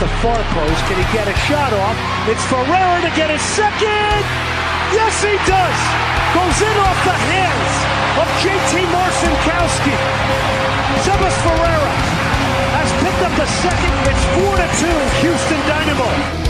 The far post. Can he get a shot off? It's Ferreira to get his second. Yes, he does. Goes in off the hands of JT Marcinkowski. Sebas Ferreira has picked up the second. It's 4 to 2, Houston Dynamo.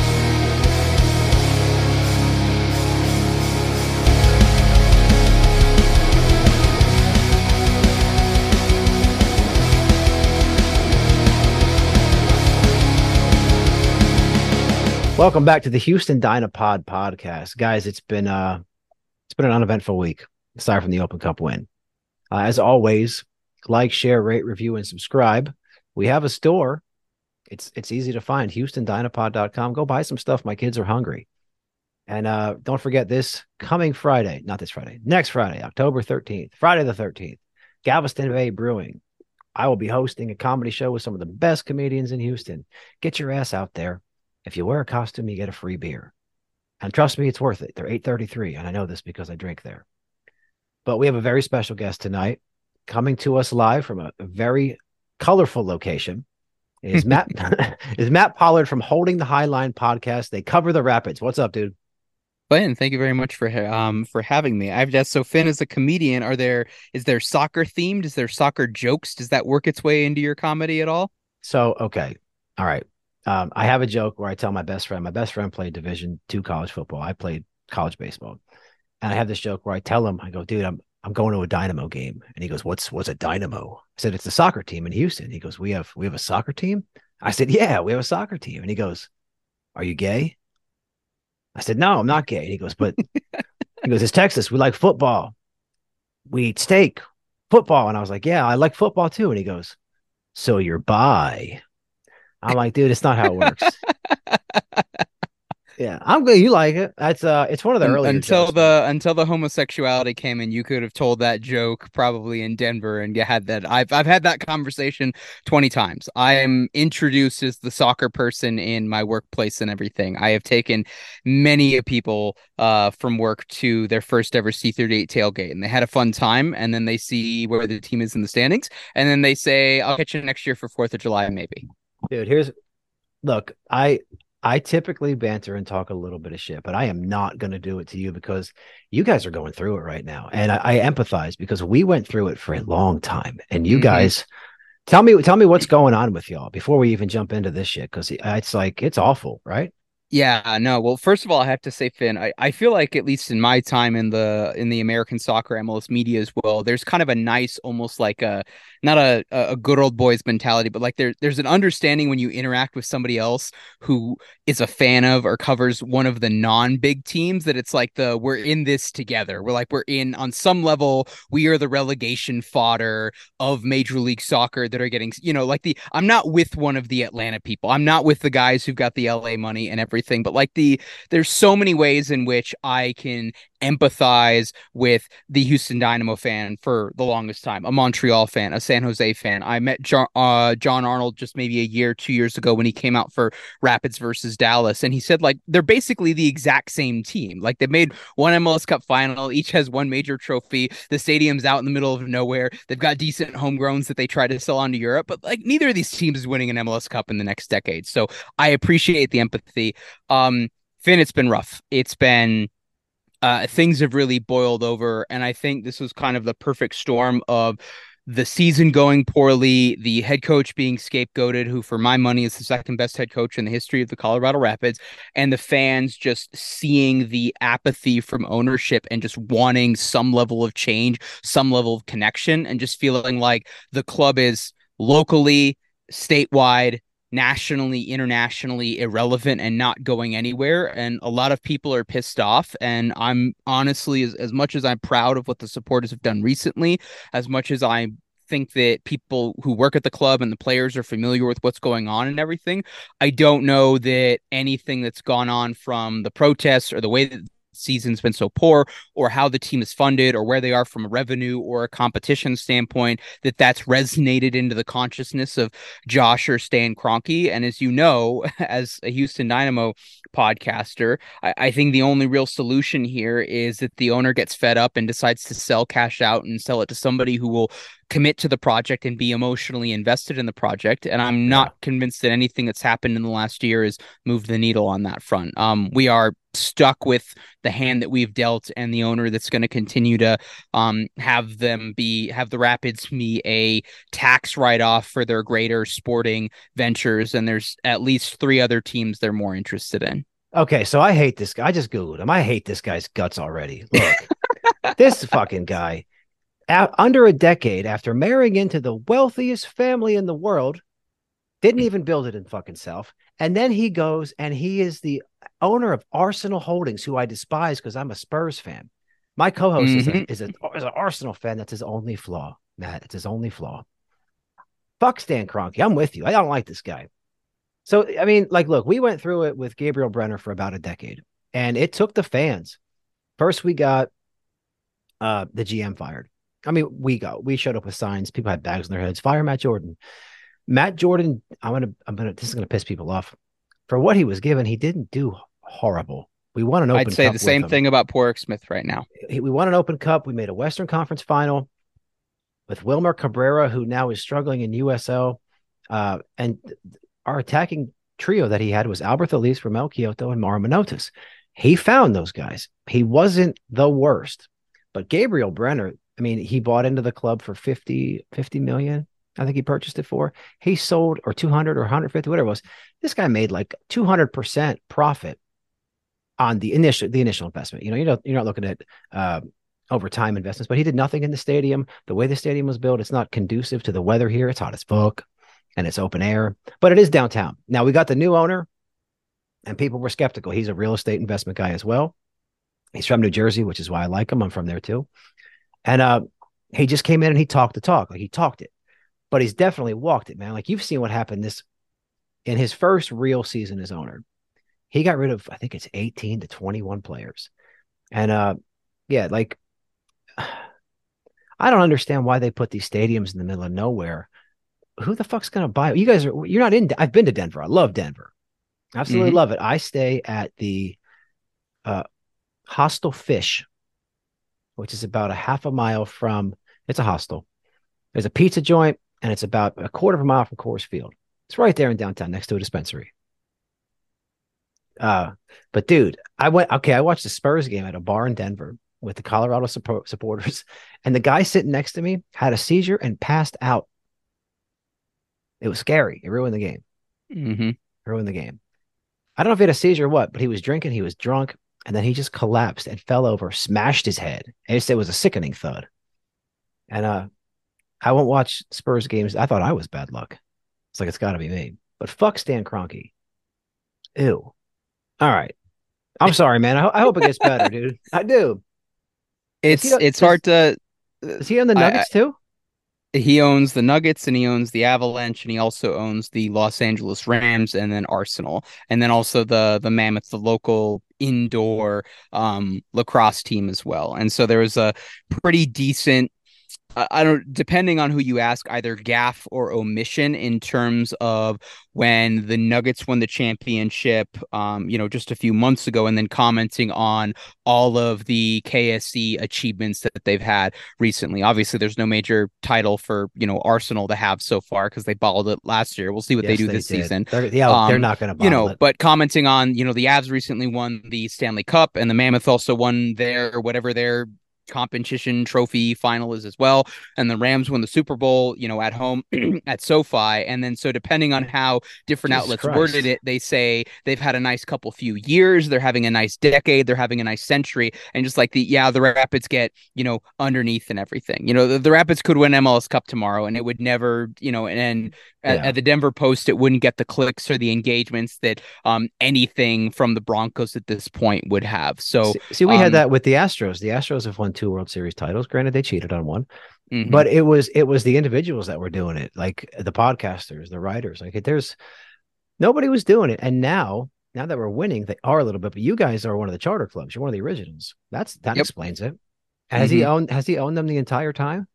Welcome back to the Houston Dynapod podcast, guys. It's been uh, it's been an uneventful week aside from the Open Cup win. Uh, as always, like, share, rate, review, and subscribe. We have a store. It's it's easy to find. HoustonDynapod.com. Go buy some stuff. My kids are hungry. And uh, don't forget this coming Friday, not this Friday, next Friday, October 13th, Friday the 13th, Galveston Bay Brewing. I will be hosting a comedy show with some of the best comedians in Houston. Get your ass out there. If you wear a costume, you get a free beer. And trust me, it's worth it. They're 833, and I know this because I drink there. But we have a very special guest tonight coming to us live from a, very colorful location. Is Matt is Matt Pollard from Holding the High Line podcast. They cover the Rapids. What's up, dude? Glenn, thank you very much for um for having me. I've just so Finn is a comedian. Are there is there soccer themed? Is there soccer jokes? Does that work its way into your comedy at all? So okay, all right. Um, I have a joke where I tell my best friend, my best friend played Division two college football. I played college baseball, and I have this joke where I tell him, I go, dude, I'm I'm going to a Dynamo game, and he goes, what's what's a Dynamo? I said, it's a soccer team in Houston. He goes, we have we have a soccer team. I said, yeah, we have a soccer team, and he goes, are you gay? I said, no, I'm not gay. And he goes, but he goes, it's Texas. We like football. We eat steak, football. And I was like, yeah, I like football too. And he goes, so you're bi. I'm like, dude, it's not how it works. yeah, I'm good. You like it? That's uh, it's one of the early until jokes, the man. until the homosexuality came in. You could have told that joke probably in Denver and you had that. I've I've had that conversation twenty times. I am introduced as the soccer person in my workplace and everything. I have taken many people uh from work to their first ever C38 tailgate, and they had a fun time. And then they see where the team is in the standings, and then they say, "I'll catch you next year for Fourth of July, maybe." Dude. Here's look. I I typically banter and talk a little bit of shit, but I am not going to do it to you because you guys are going through it right now, and I, I empathize because we went through it for a long time, and you Mhm. guys. Tell me, tell me what's going on with y'all before we even jump into this shit because it's like it's awful, right? Yeah, no. Well, first of all, I have to say, Finn, I, I feel like at least in my time in the in the American soccer MLS media as well, there's kind of a nice, almost like a not a a good old boys mentality, but like there there's an understanding when you interact with somebody else who is a fan of or covers one of the non-big teams that it's like the we're in this together. We're like we're in on some level, we are the relegation fodder of Major League Soccer that are getting, you know, like the I'm not with one of the Atlanta people. I'm not with the guys who've got the LA money and everything, but like the there's so many ways in which I can empathize with the Houston Dynamo fan for the longest time, a Montreal fan, a San Jose fan. I met John, uh, John Arnold just maybe a year, two years ago when he came out for Rapids versus Dallas, and he said like they're basically the exact same team. Like they made one MLS Cup final, each has one major trophy. The stadium's out in the middle of nowhere. They've got decent homegrowns that they try to sell onto Europe, but like neither of these teams is winning an MLS Cup in the next decade. So I appreciate the empathy. Um, Finn, it's been rough. It's been uh, things have really boiled over. And I think this was kind of the perfect storm of the season going poorly, the head coach being scapegoated, who for my money is the second best head coach in the history of the Colorado Rapids, and the fans just seeing the apathy from ownership and just wanting some level of change, some level of connection, and just feeling like the club is locally, statewide, nationally, internationally irrelevant and not going anywhere. And a lot of people are pissed off. And I'm honestly, as, as much as I'm proud of what the supporters have done recently, as much as I think that people who work at the club and the players are familiar with what's going on and everything. I don't know that anything that's gone on from the protests or the way that season's been so poor or how the team is funded or where they are from a revenue or a competition standpoint that that's resonated into the consciousness of Josh or Stan Kroenke. And as you know as a Houston Dynamo podcaster I, I think the only real solution here is that the owner gets fed up and decides to sell cash out and sell it to somebody who will commit to the project and be emotionally invested in the project. And I'm not convinced that anything that's happened in the last year has moved the needle on that front. Um, we are stuck with the hand that we've dealt and the owner that's going to continue to um, have them be have the Rapids be a tax write off for their greater sporting ventures. And there's at least three other teams they're more interested in. Okay, so I hate this guy. I just googled him. I hate this guy's guts already. Look, this fucking guy under a decade after marrying into the wealthiest family in the world, didn't even build it in fucking self. And then he goes and he is the owner of Arsenal Holdings, who I despise because I'm a Spurs fan. My co-host mm-hmm. is, a, mm-hmm. is, a, is an Arsenal fan. That's his only flaw, Matt. It's his only flaw. Fuck Stan Kroenke. I'm with you. I don't like this guy. So I mean, like, look, we went through it with Gabriel Brener for about a decade, and it took the fans. First, we got uh, the GM fired. I mean, we got we showed up with signs. People had bags on their heads. Fire Matt Jordan. Matt Jordan. I'm gonna. I'm gonna. This is gonna piss people off. For what he was given, he didn't do horrible. We won an open. I'd say the same thing about Pádraig Smith right now. We won an Open Cup. We made a Western Conference final with Wilmer Cabrera, who now is struggling in USL. Uh, and our attacking trio that he had was Alberth Elis, Romell Quioto, and Mauro Manotas. He found those guys. He wasn't the worst, but Gabriel Brener I mean, he bought into the club for 50, 50 million. I think he purchased it for. He sold or 200 or 150, whatever it was. This guy made like 200% profit on the initial the initial investment. You know, you know, you're not looking at uh, over time investments, but he did nothing in the stadium. The way the stadium was built, it's not conducive to the weather here. It's hot as fuck and it's open air, but it is downtown. Now we got the new owner, and people were skeptical. He's a real estate investment guy as well. He's from New Jersey, which is why I like him. I'm from there too. And uh, he just came in and he talked the talk, like he talked it, but he's definitely walked it, man. Like you've seen what happened this in his first real season as owner. He got rid of, I think it's 18 to 21 players. And uh, yeah, like I don't understand why they put these stadiums in the middle of nowhere. Who the fuck's gonna buy? You guys are you're not in. I've been to Denver. I love Denver. Absolutely mm-hmm. love it. I stay at the uh, Hostel Fish which is about a half a mile from it's a hostel. There's a pizza joint, and it's about a quarter of a mile from Coors Field. It's right there in downtown next to a dispensary. Uh, but dude, I went okay. I watched the Spurs game at a bar in Denver with the Colorado support, supporters, and the guy sitting next to me had a seizure and passed out. It was scary. It ruined the game. Mm-hmm. ruined the game. I don't know if he had a seizure or what, but he was drinking. He was drunk and then he just collapsed and fell over, smashed his head. And it was a sickening thud. And uh, I won't watch Spurs games. I thought I was bad luck. It's like it's got to be me. But fuck Stan Kroenke. Ew. All right. I'm sorry, man. I, I hope it gets better, dude. I do. It's it's hard to. Is he on the Nuggets I, I, too? He owns the Nuggets and he owns the Avalanche and he also owns the Los Angeles Rams and then Arsenal and then also the the Mammoth, the local indoor um, lacrosse team as well. And so there was a pretty decent I don't depending on who you ask, either gaff or omission in terms of when the Nuggets won the championship, um, you know, just a few months ago, and then commenting on all of the KSE achievements that they've had recently. Obviously, there's no major title for you know Arsenal to have so far because they balled it last year. We'll see what yes, they do they this did. season. They're, yeah, um, they're not going to, you know. It. But commenting on you know the Avs recently won the Stanley Cup, and the Mammoth also won their whatever their competition trophy final is as well. And the Rams won the Super Bowl, you know, at home at SoFi. And then so depending on how different Jesus outlets Christ. worded it, they say they've had a nice couple few years, they're having a nice decade, they're having a nice century. And just like the yeah, the Rapids get, you know, underneath and everything. You know, the, the Rapids could win MLS Cup tomorrow and it would never, you know, and, and yeah. at, at, the Denver Post, it wouldn't get the clicks or the engagements that um anything from the Broncos at this point would have. So see, see we um, had that with the Astros. The Astros have won two World Series titles. Granted, they cheated on one, mm-hmm. but it was it was the individuals that were doing it, like the podcasters, the writers. Like there's nobody was doing it, and now now that we're winning, they are a little bit. But you guys are one of the charter clubs. You're one of the originals. That's that yep. explains it. Has mm-hmm. he owned Has he owned them the entire time?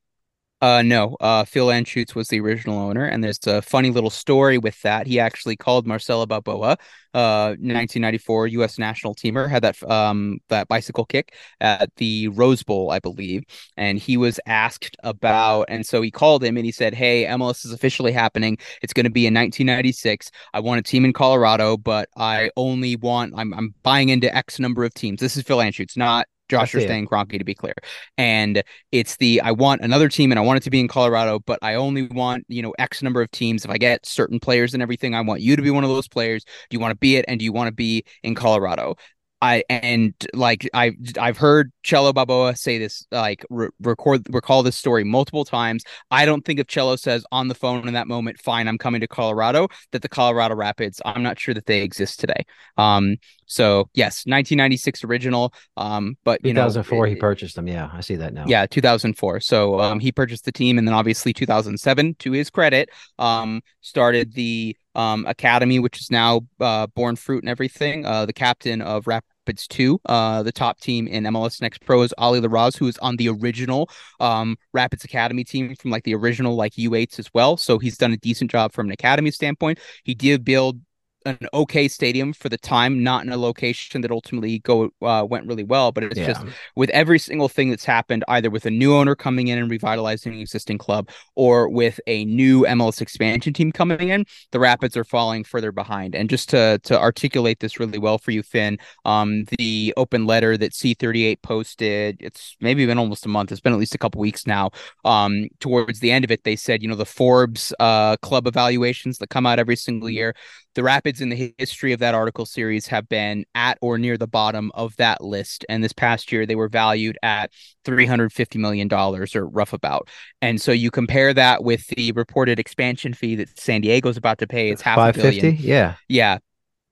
Uh, no, uh, Phil Anschutz was the original owner, and there's a funny little story with that. He actually called Marcelo Balboa, uh, 1994 U.S. national teamer, had that um that bicycle kick at the Rose Bowl, I believe, and he was asked about, and so he called him and he said, "Hey, MLS is officially happening. It's going to be in 1996. I want a team in Colorado, but I only want I'm I'm buying into X number of teams. This is Phil Anschutz, not Josh Stan Kroenke to be clear. And it's the I want another team and I want it to be in Colorado, but I only want, you know, X number of teams. If I get certain players and everything, I want you to be one of those players. Do you want to be it? And do you want to be in Colorado? I and like I've I've heard Cello Balboa say this like re- record recall this story multiple times. I don't think if Cello says on the phone in that moment, "Fine, I'm coming to Colorado," that the Colorado Rapids. I'm not sure that they exist today. Um. So yes, 1996 original. Um. But you 2004 know, he purchased them. Yeah, I see that now. Yeah, 2004. So um he purchased the team, and then obviously 2007, to his credit, um started the um, academy, which is now uh, born fruit and everything. Uh, the captain of Rap Rapids 2. Uh, the top team in MLS Next Pro is Oli Larraz, who is on the original um, Rapids Academy team from like the original like U8s as well. So he's done a decent job from an academy standpoint. He did build an okay stadium for the time, not in a location that ultimately go uh, went really well. But it's yeah. just with every single thing that's happened, either with a new owner coming in and revitalizing an existing club, or with a new MLS expansion team coming in, the Rapids are falling further behind. And just to to articulate this really well for you, Finn, um, the open letter that C38 posted, it's maybe been almost a month. It's been at least a couple weeks now. Um, towards the end of it, they said, you know, the Forbes uh club evaluations that come out every single year the Rapids in the history of that article series have been at or near the bottom of that list. And this past year, they were valued at $350 million or rough about. And so you compare that with the reported expansion fee that San Diego is about to pay. It's half a billion. Yeah. Yeah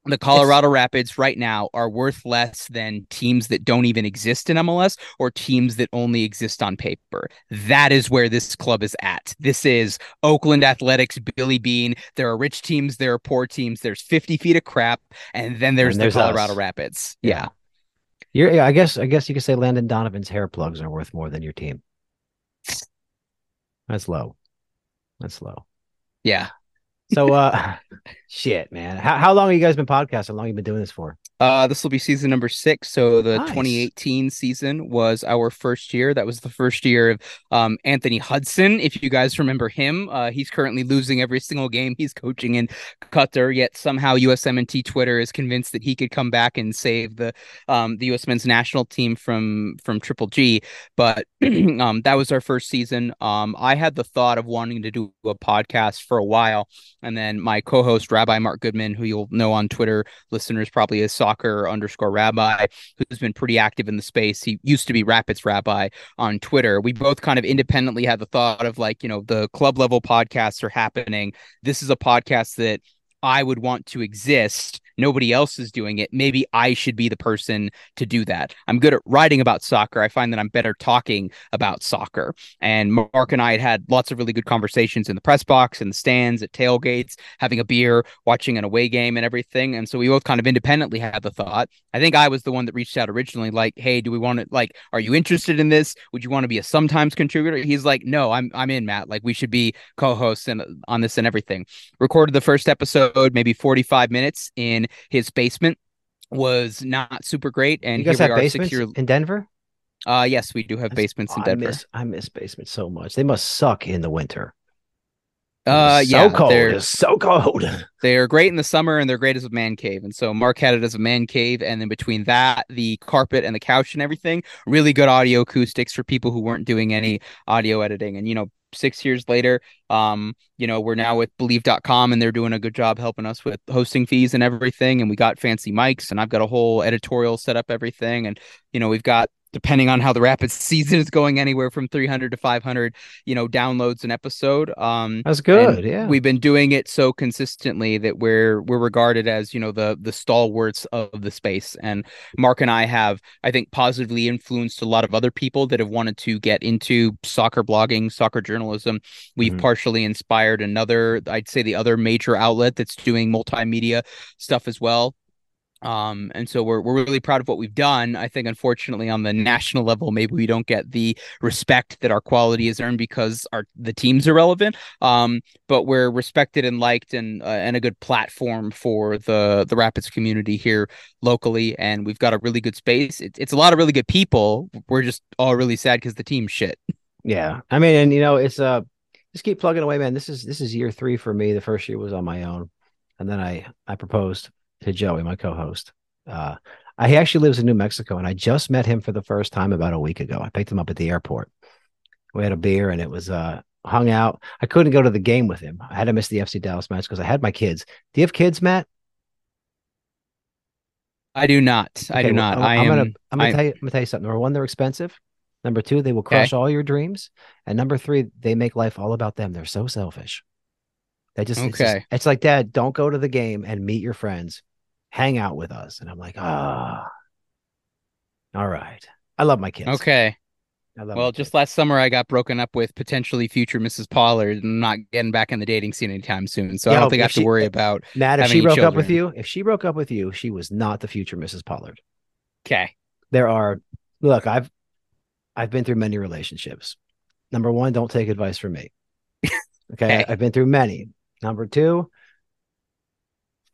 the Colorado it's, Rapids right now are worth less than teams that don't even exist in MLS or teams that only exist on paper. That is where this club is at. This is Oakland Athletics, Billy Beane. There are rich teams, there are poor teams. There's 50 feet of crap, and then there's, and there's the Colorado us. Rapids. Yeah. You're, yeah, I guess I guess you could say Landon Donovan's hair plugs are worth more than your team. That's low. That's low. Yeah, so uh shit, man. How how long have you guys been podcasting? How long have you been doing this for? Uh, this will be season number six. So the nice. 2018 season was our first year. That was the first year of um, Anthony Hudson. If you guys remember him, uh, he's currently losing every single game he's coaching in Qatar. Yet somehow USMNT Twitter is convinced that he could come back and save the um, the US men's national team from from Triple G. But um, that was our first season. Um, I had the thought of wanting to do a podcast for a while, and then my co-host Rabbi Mark Goodman, who you'll know on Twitter, listeners probably is saw soccer underscore rabbi, who's been pretty active in the space. He used to be Rapids Rabbi on Twitter. We both kind of independently had the thought of like, you know, the club level podcasts are happening. This is a podcast that I would want to exist nobody else is doing it. Maybe I should be the person to do that. I'm good at writing about soccer. I find that I'm better talking about soccer. And Mark and I had had lots of really good conversations in the press box, in the stands, at tailgates, having a beer, watching an away game, and everything. And so we both kind of independently had the thought. I think I was the one that reached out originally, like, "Hey, do we want to like? Are you interested in this? Would you want to be a sometimes contributor?" He's like, "No, I'm I'm in, Matt. Like, we should be co-hosts and on this and everything." Recorded the first episode, maybe 45 minutes in his basement. Was not super great, and you guys here have we are basements years. in Denver? Uh, yes, we do have basements in I Denver. miss, I miss basements so much. They must suck in the winter. Uh, yeah, so cold. they're It's so cold. they're great in the summer and they're great as a man cave. And so Mark had it as a man cave, and then between that, the carpet and the couch and everything, really good audio acoustics for people who weren't doing any audio editing. And you know, six years later, um, you know, we're now with Believe.com and they're doing a good job helping us with hosting fees and everything. And we got fancy mics, and I've got a whole editorial set up, everything, and you know, we've got depending on how the rapid season is going, anywhere from 300 to 500, you know, downloads an episode. Um, That's good. Yeah. we've been doing it so consistently that we're we're regarded as you know the the stalwarts of the space. And Mark and I have, I think, positively influenced a lot of other people that have wanted to get into soccer blogging, soccer journalism. We've Mhm. partially inspired another, I'd say, the other major outlet that's doing multimedia stuff as well. Um, and so we're we're really proud of what we've done. I think, unfortunately, on the national level, maybe we don't get the respect that our quality is earned because our the teams are relevant. Um, but we're respected and liked, and uh, and a good platform for the the Rapids community here locally. And we've got a really good space. It's it's a lot of really good people. We're just all really sad because the team's shit. Yeah. I mean, and you know, it's uh just keep plugging away, man. This is this is year three for me. The first year was on my own. And then I I proposed to Joey, my co-host. Uh I, he actually lives in New Mexico, and I just met him for the first time about a week ago. I picked him up at the airport. We had a beer and it was uh hung out. I couldn't go to the game with him. I had to miss the FC Dallas match because I had my kids. Do you have kids, Matt? I do not. I Okay, do well, not. I'm, am. gonna I'm gonna I- tell you I'm gonna tell you something. Number one, they're expensive. Number two, they will crush all your dreams. And number three, they make life all about them. They're so selfish. They just it's, just- Okay. it's like, Dad, don't go to the game and meet your friends. Hang out with us. And I'm like, ah, all right. I love my kids. Okay. I love Well, just kids. last summer I got broken up with potentially future Mrs. Pollard and I'm not getting back in the dating scene anytime soon. So I don't think I have to worry about Matt, if she broke up with you, if she broke up with you, she was not the future Mrs. Pollard. okay. there are look i've i've been through many relationships number one don't take advice from me okay Okay. i've been through many number two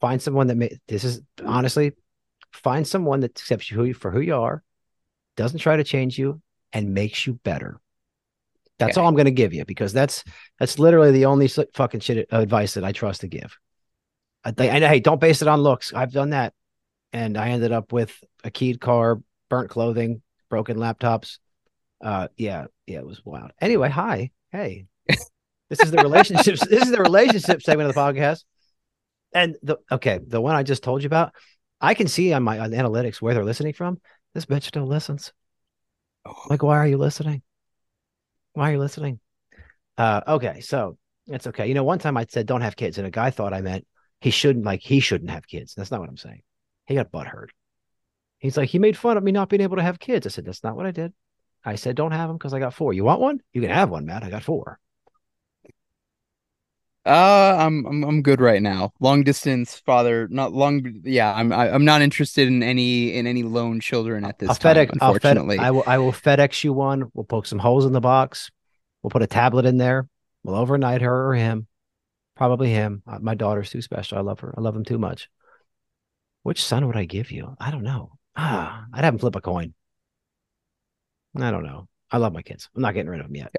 find someone that may this is honestly find someone that accepts you who you- for who you are doesn't try to change you and makes you better that's Okay. all i'm going to give you because that's that's literally the only fucking shit advice that i trust to give I, think- hey don't base it on looks i've done that and i ended up with a keyed car burnt clothing, broken laptops. Uh, yeah, yeah, it was wild. Anyway, hi, hey, this is the relationships. this is the relationship segment of the podcast. And the okay, the one I just told you about, I can see on my on analytics where they're listening from. This bitch still listens. Like, why are you listening? Why are you listening? Uh, okay, so it's okay. You know, one time I said don't have kids, and a guy thought I meant he shouldn't like he shouldn't have kids. That's not what I'm saying. He got butthurt. He's like, he made fun of me not being able to have kids. I said, that's not what I did. I said, don't have them because I got four. You want one? You can have one, Matt. I got four. Uh, I'm I'm I'm good right now. Long distance father, not long. Yeah, I'm I, I'm not interested in any in any lone children at this I'll time. FedEx, I'll Fed, Unfortunately, I will, I will FedEx you one. We'll poke some holes in the box. We'll put a tablet in there. We'll overnight her or him. Probably him. Uh, My daughter's too special. I love her. I love him too much. Which son would I give you? I don't know. Ah, I'd have him flip a coin. I don't know. I love my kids. I'm not getting rid of them yet.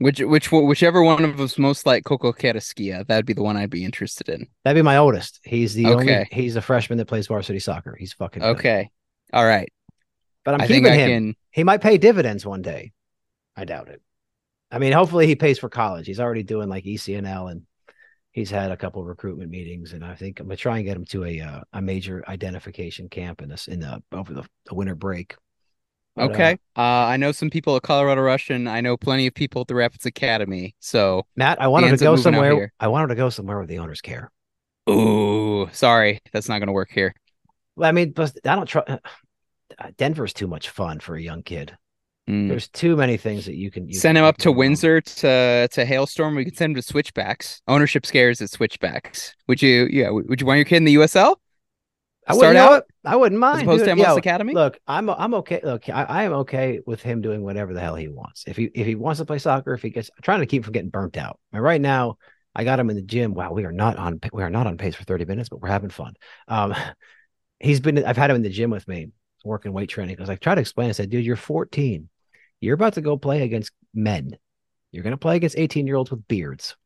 Which which whichever one of us most like Coco Carrasquilla, that'd be the one I'd be interested in. That'd be my oldest. He's the only. Okay. He's a freshman that plays varsity soccer. He's fucking good. Okay, all right. But I'm I keeping him. can. He might pay dividends one day. I doubt it. I mean, hopefully he pays for college. He's already doing like ECNL and he's had a couple of recruitment meetings. And I think I'm gonna try and get him to a uh, a major identification camp in this in the over the, the winter break. But, uh, Okay. Uh, I know some people at Colorado Russian. I know plenty of people at the Rapids Academy. So Matt, I wanted to go somewhere. I wanted to go somewhere where the owners care. Ooh, sorry, that's not going to work here. Well, I mean, but I don't try. Uh, Denver's too much fun for a young kid. Mm. There's too many things that you can you send can him up to Windsor to to Hailstorm. We could send him to Switchbacks. Ownership scares at Switchbacks. Would you? Yeah. Would you want your kid in the USL? I would out. I wouldn't mind. As opposed to MLS Academy. Look, I'm I'm okay. Look, I, I, am okay with him doing whatever the hell he wants. If he if he wants to play soccer, if he gets, I'm trying to keep from getting burnt out. And right now, I got him in the gym. Wow, we are not on we are not on pace for 30 minutes, but we're having fun. Um, he's been. I've had him in the gym with me working weight training because I tried to explain. I said, dude, you're 14. You're about to go play against men. You're going to play against 18 year olds with beards,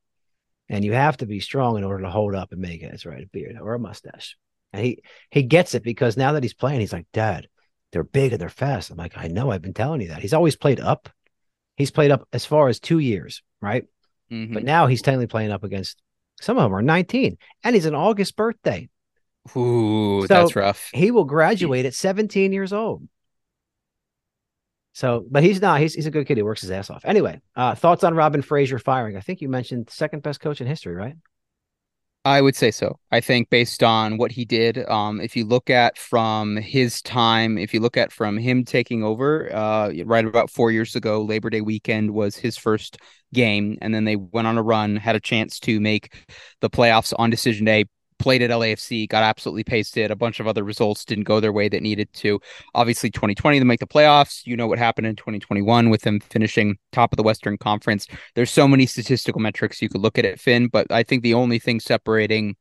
and you have to be strong in order to hold up and make it. That's right, a beard or a mustache. And he he gets it because now that he's playing, he's like, Dad, they're big and they're fast. I'm like, I know, I've been telling you that. He's always played up. He's played up as far as two years, right? Mm-hmm. But now he's technically playing up against some of them are 19, and he's an August birthday. Ooh, so that's rough. He will graduate at 17 years old. So, but he's not. He's he's a good kid. He works his ass off. Anyway, uh, thoughts on Robin Fraser firing? I think you mentioned second best coach in history, right? I would say so. I think based on what he did, um, if you look at from his time, if you look at from him taking over, uh, right about four years ago, Labor Day weekend was his first game, and then they went on a run, had a chance to make the playoffs on decision day, played at LAFC, got absolutely pasted. A bunch of other results didn't go their way that needed to. Obviously, 2020 to make the playoffs. You know what happened in 2021 with them finishing top of the Western Conference. There's so many statistical metrics you could look at it, Finn, but I think the only thing separating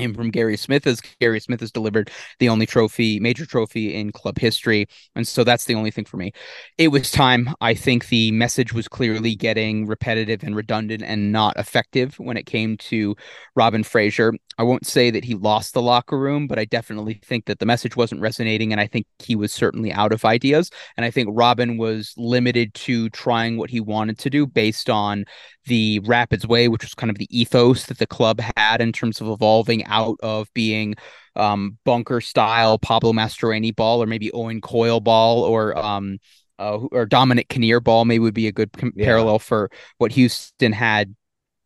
him from Gary Smith is Gary Smith has delivered the only trophy, major trophy in club history. And so that's the only thing for me. It was time. I think the message was clearly getting repetitive and redundant and not effective when it came to Robin Fraser. I won't say that he lost the locker room, but I definitely think that the message wasn't resonating. And I think he was certainly out of ideas. And I think Robin was limited to trying what he wanted to do based on the Rapids way, which was kind of the ethos that the club had in terms of evolving out of being um, bunker style Pablo Mastroeni ball, or maybe Owen Coyle ball, or um, uh, or Dominic Kinnear ball, maybe would be a good com- yeah. parallel for what Houston had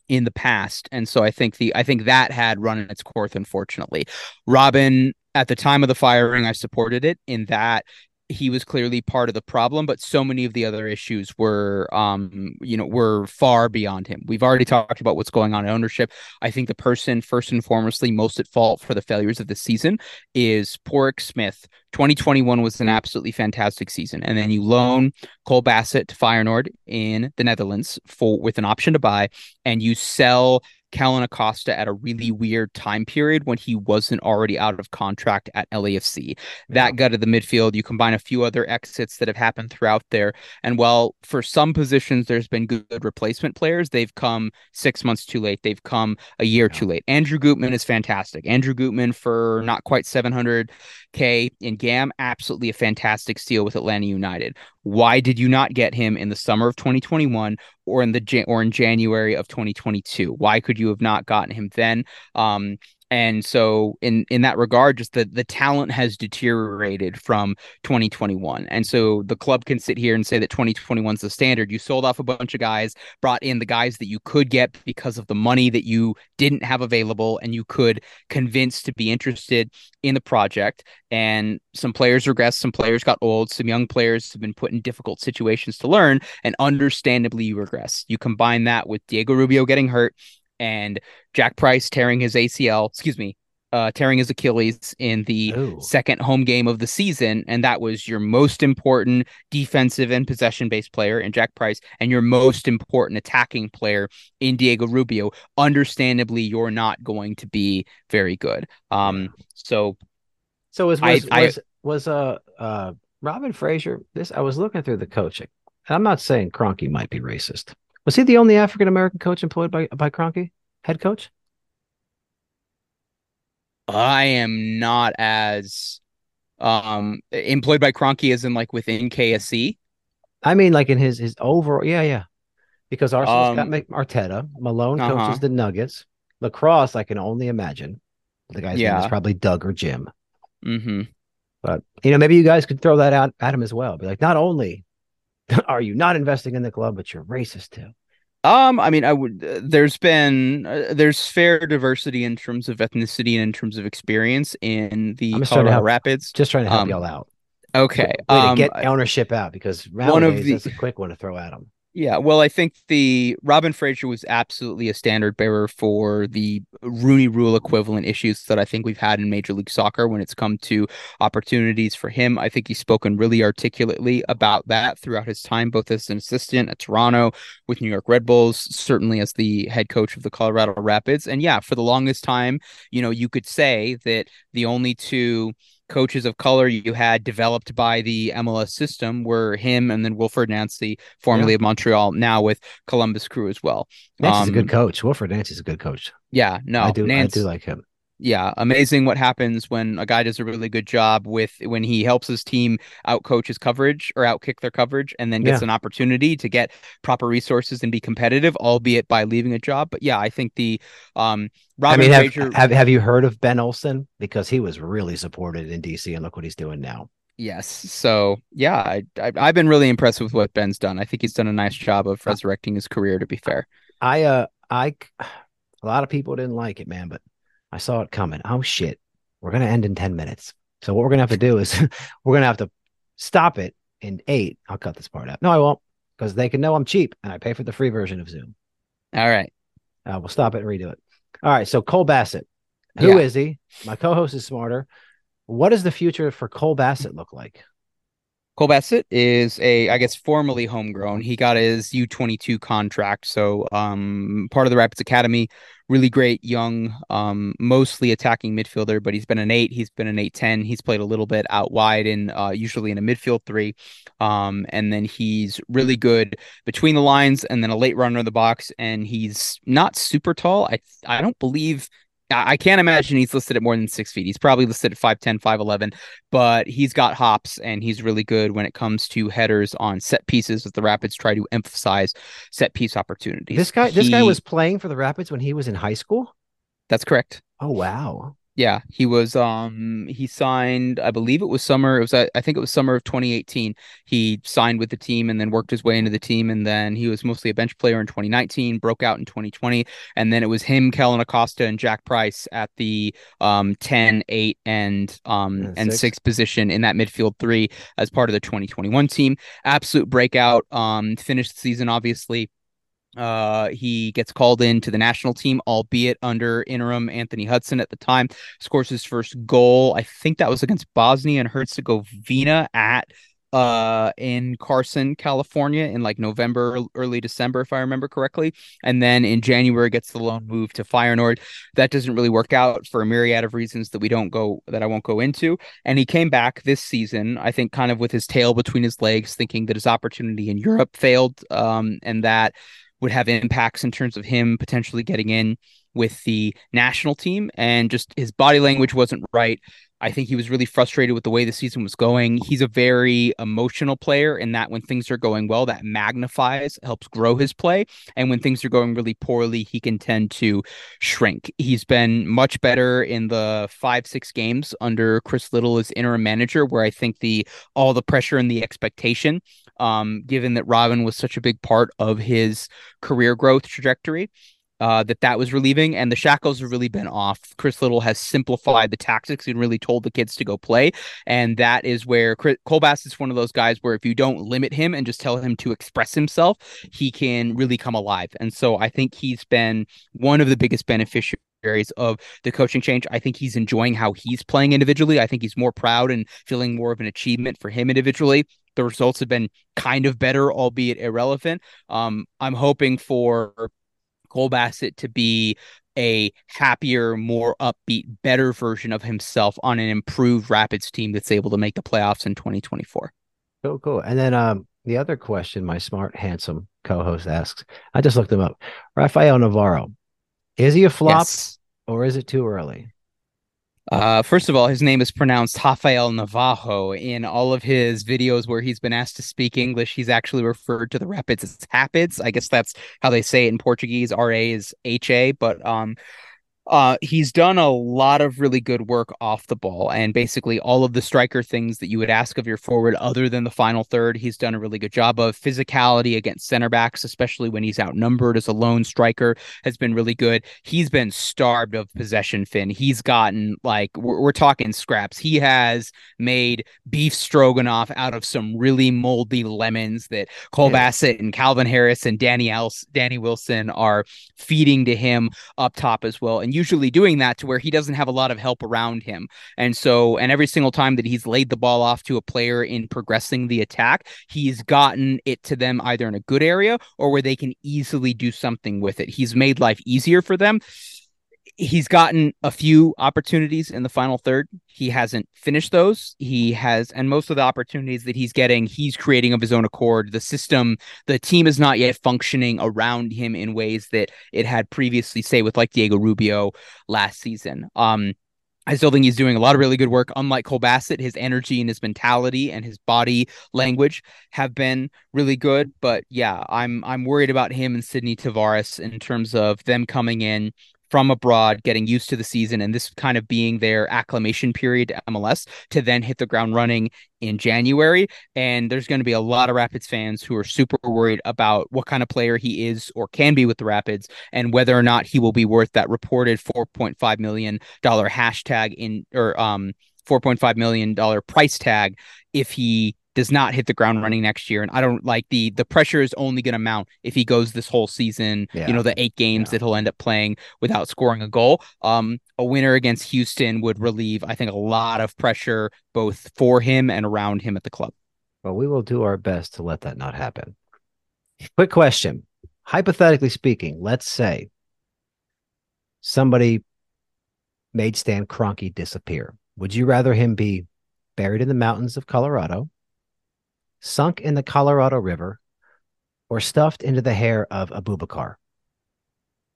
in the past. And so I think the I think that had run its course, unfortunately. Robin at the time of the firing, I supported it in that he was clearly part of the problem, but so many of the other issues were, um, you know, were far beyond him. We've already talked about what's going on in ownership. I think the person first and foremostly most at fault for the failures of the season is Pádraig Smith. 2021 was an absolutely fantastic season, and then you loan Cole Bassett to Feyenoord in the Netherlands for with an option to buy, and you sell Kellyn Acosta at a really mm-hmm. weird time period when he wasn't already out of contract at LAFC. That gutted the midfield. You combine a few other exits that have happened throughout there. And while for some positions there's been good, replacement players, they've come six months too late. They've come a year too late. Andrew Gutman is fantastic. Andrew Gutman for not quite 700K in GAM, absolutely a fantastic steal with Atlanta United. Why did you not get him in the summer of 2021 or in the or in January of 2022? Why could you have not gotten him then? Um, and so in in that regard just the the talent has deteriorated from 2021 and so the club can sit here and say that 2021 is the standard. You sold off a bunch of guys brought in the guys that you could get because of the money that you didn't have available and you could convince to be interested in the project. And some players regressed some players got old some young players have been put in difficult situations to learn and understandably you regress. You combine that with Diego Rubio getting hurt and Jack Price tearing his ACL, excuse me, uh, tearing his Achilles in the Ooh. second home game of the season. And that was your most important defensive and possession based player in Jack Price and your most important attacking player in Diego Rubio. Understandably, you're not going to be very good. Um, so, so was, was, I, was, I, was, uh, uh, Robin Fraser, this, I was looking through the coaching. I'm not saying Kroenke might be racist. Was he the only African American coach employed by by Kroenke? Head coach? I am not as um employed by Kroenke as in like within KSE. I mean, like in his his overall, yeah, yeah. Because Arsenal's um, got Arteta, Malone uh-huh. coaches the Nuggets, lacrosse. I can only imagine the guy's yeah. name is probably Doug or Jim. Mm-hmm. But you know, maybe you guys could throw that out at him as well. Be like, not only are you not investing in the club, but you're racist too. Um, I mean, I would. Uh, there's been uh, there's fair diversity in terms of ethnicity and in terms of experience in the Colorado help, Rapids. Just trying to help um, y'all out. Okay, way um, to get ownership out because one of the, that's a quick one to throw at them. Yeah, well, I think the Robin Fraser was absolutely a standard bearer for the Rooney Rule equivalent issues that I think we've had in Major League Soccer when it's come to opportunities for him. I think he's spoken really articulately about that throughout his time, both as an assistant at Toronto with New York Red Bulls, certainly as the head coach of the Colorado Rapids. And yeah, for the longest time, you know, you could say that the only two coaches of color you had developed by the MLS system were him and then Wilfried Nancy, formerly yeah. of Montreal, now with Columbus Crew as well. Nancy's um, a good um, coach. Wilfried Nancy's a good coach. Yeah, no, I do. Nance, I do like him yeah, amazing what happens when a guy does a really good job with when he helps his team outcoach his coverage or outkick their coverage and then gets yeah. an opportunity to get proper resources and be competitive, albeit by leaving a job. But yeah, I think the um Robin I mean, have, have, have you heard of Ben Olsen? Because he was really supported in DC and look what he's doing now. Yes. So yeah, I, I have been really impressed with what Ben's done. I think he's done a nice job of resurrecting his career. To be fair, I uh I a lot of people didn't like it, man, but I saw it coming. Oh shit, we're gonna end in ten minutes. So what we're gonna have to do is we're gonna have to stop it in eight. I'll cut this part out. No, I won't, because they can know I'm cheap and I pay for the free version of Zoom. All right. Uh, we'll stop it and redo it. All right. So Cole Bassett, who yeah. is he? My co-host is smarter. What does the future for Cole Bassett look like? Cole Bassett is a, I guess, formerly homegrown. He got his U22 contract. So, um, part of the Rapids Academy, really great young, um, mostly attacking midfielder, but he's been an eight. He's been an eight 10. He's played a little bit out wide and uh, usually in a midfield three. Um, and then he's really good between the lines and then a late runner in the box. And he's not super tall. I, I don't believe I can't imagine he's listed at more than six feet. He's probably listed at 5'10, 5'11, but he's got hops and he's really good when it comes to headers on set pieces that the Rapids try to emphasize set piece opportunities. This guy, he, this guy was playing for the Rapids when he was in high school. That's correct. Oh, wow. Yeah, he was um he signed I believe it was summer it was I think it was summer of 2018. He signed with the team and then worked his way into the team and then he was mostly a bench player in 2019, broke out in 2020 and then it was him, Kellyn Acosta and Jack Price at the um 10, 8 and um and, and 6. 6 position in that midfield 3 as part of the 2021 team. Absolute breakout um finished the season obviously uh, he gets called in to the national team, albeit under interim Anthony Hudson at the time. Scores his first goal. I think that was against Bosnia and Herzegovina at uh in Carson, California in like November, early December, if I remember correctly. And then in January gets the loan move to Feyenoord. That doesn't really work out for a myriad of reasons that we don't go that I won't go into. And he came back this season, I think kind of with his tail between his legs, thinking that his opportunity in Europe failed. Um, and that would have impacts in terms of him potentially getting in with the national team and just his body language wasn't right. I think he was really frustrated with the way the season was going. He's a very emotional player in that when things are going well, that magnifies, helps grow his play. And when things are going really poorly, he can tend to shrink. He's been much better in the five, six games under Chris Little as interim manager, where I think the all the pressure and the expectation um, given that Robin was such a big part of his career growth trajectory. Uh, that that was relieving, and the shackles have really been off. Chris Little has simplified the tactics and really told the kids to go play, and that is where Chris, Colbass is one of those guys where if you don't limit him and just tell him to express himself, he can really come alive. And so I think he's been one of the biggest beneficiaries of the coaching change. I think he's enjoying how he's playing individually. I think he's more proud and feeling more of an achievement for him individually the results have been kind of better, albeit irrelevant. Um, I'm hoping for Cole Bassett to be a happier, more upbeat, better version of himself on an improved Rapids team that's able to make the playoffs in 2024. Cool, cool. And then um, the other question my smart, handsome co-host asks, I just looked him up. Rafael Navarro, is he a flop yes. or is it too early? Uh, first of all, his name is pronounced Rafael Navajo. In all of his videos where he's been asked to speak English, he's actually referred to the Rapids as Hapids. I guess that's how they say it in Portuguese. R A is H A. But um, Uh, he's done a lot of really good work off the ball and basically all of the striker things that you would ask of your forward, other than the final third. He's done a really good job of physicality against center backs, especially when he's outnumbered as a lone striker, has been really good. He's been starved of possession, Finn. He's gotten like, we're, we're talking scraps. He has made beef stroganoff out of some really moldy lemons that Cole yeah. Bassett and Calvin Harris and Danny, Els- Danny Wilson are feeding to him up top as well. And usually doing that to where he doesn't have a lot of help around him. And so, and every single time that he's laid the ball off to a player in progressing the attack, he's gotten it to them either in a good area or where they can easily do something with it. He's made life easier for them he's gotten a few opportunities in the final third. He hasn't finished those. He has, and most of the opportunities that he's getting, he's creating of his own accord. The system, the team is not yet functioning around him in ways that it had previously, say, with like Diego Rubio last season. Um, I still think he's doing a lot of really good work. Unlike Cole Bassett, his energy and his mentality and his body language have been really good. But yeah, I'm I'm worried about him and Sidnei Tavares in terms of them coming in from abroad, getting used to the season, and this kind of being their acclimation period to MLS to then hit the ground running in January. And there's going to be a lot of Rapids fans who are super worried about what kind of player he is or can be with the Rapids and whether or not he will be worth that reported $4.5 million hashtag in or um $4.5 million price tag if he does not hit the ground running next year. And I don't like the the pressure is only going to mount if he goes this whole season. Yeah. You know, the eight games yeah. that he'll end up playing without scoring a goal. Um, a winner against Houston would relieve, I think, a lot of pressure both for him and around him at the club. Well, we will do our best to let that not happen. Quick question. Hypothetically speaking, let's say somebody made Stan Kroenke disappear. Would you rather him be buried in the mountains of Colorado sunk in the Colorado River, or stuffed into the hair of Abubakar?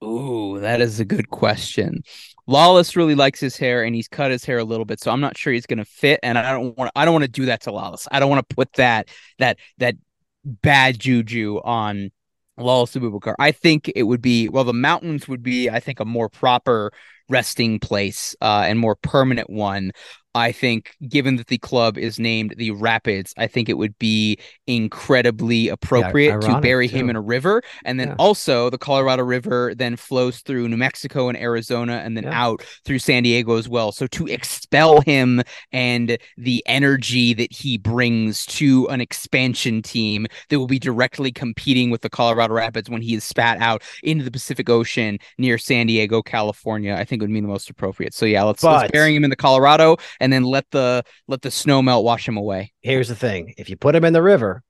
Ooh, that is a good question. Lalas really likes his hair and he's cut his hair a little bit, so I'm not sure he's gonna fit. And I don't want I don't want to do that to Lalas. I don't want to put that that that bad juju on Lalas Abubakar. I think it would be well, the mountains would be, I think, a more proper resting place uh, and more permanent one. I think, given that the club is named the Rapids, I think it would be incredibly appropriate yeah, to bury too. him in a river. And then yeah. also, the Colorado River then flows through New Mexico and Arizona and then yeah. out through San Diego as well. So, to expel him and the energy that he brings to an expansion team that will be directly competing with the Colorado Rapids when he is spat out into the Pacific Ocean near San Diego, California, I think would be the most appropriate. So, yeah, let's, but, let's bury him in the Colorado and and then let the let the snow melt wash him away. Here's the thing: if you put him in the river,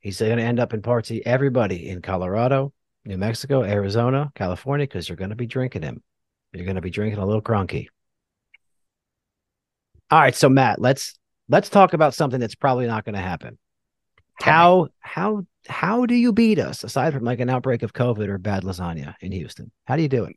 he's going to end up in parts of everybody in Colorado, New Mexico, Arizona, California, because you're going to be drinking him. You're going to be drinking a little Kroenke. All right, so Matt, let's let's talk about something that's probably not going to happen. How how how do you beat us aside from like an outbreak of COVID or bad lasagna in Houston? How do you do it?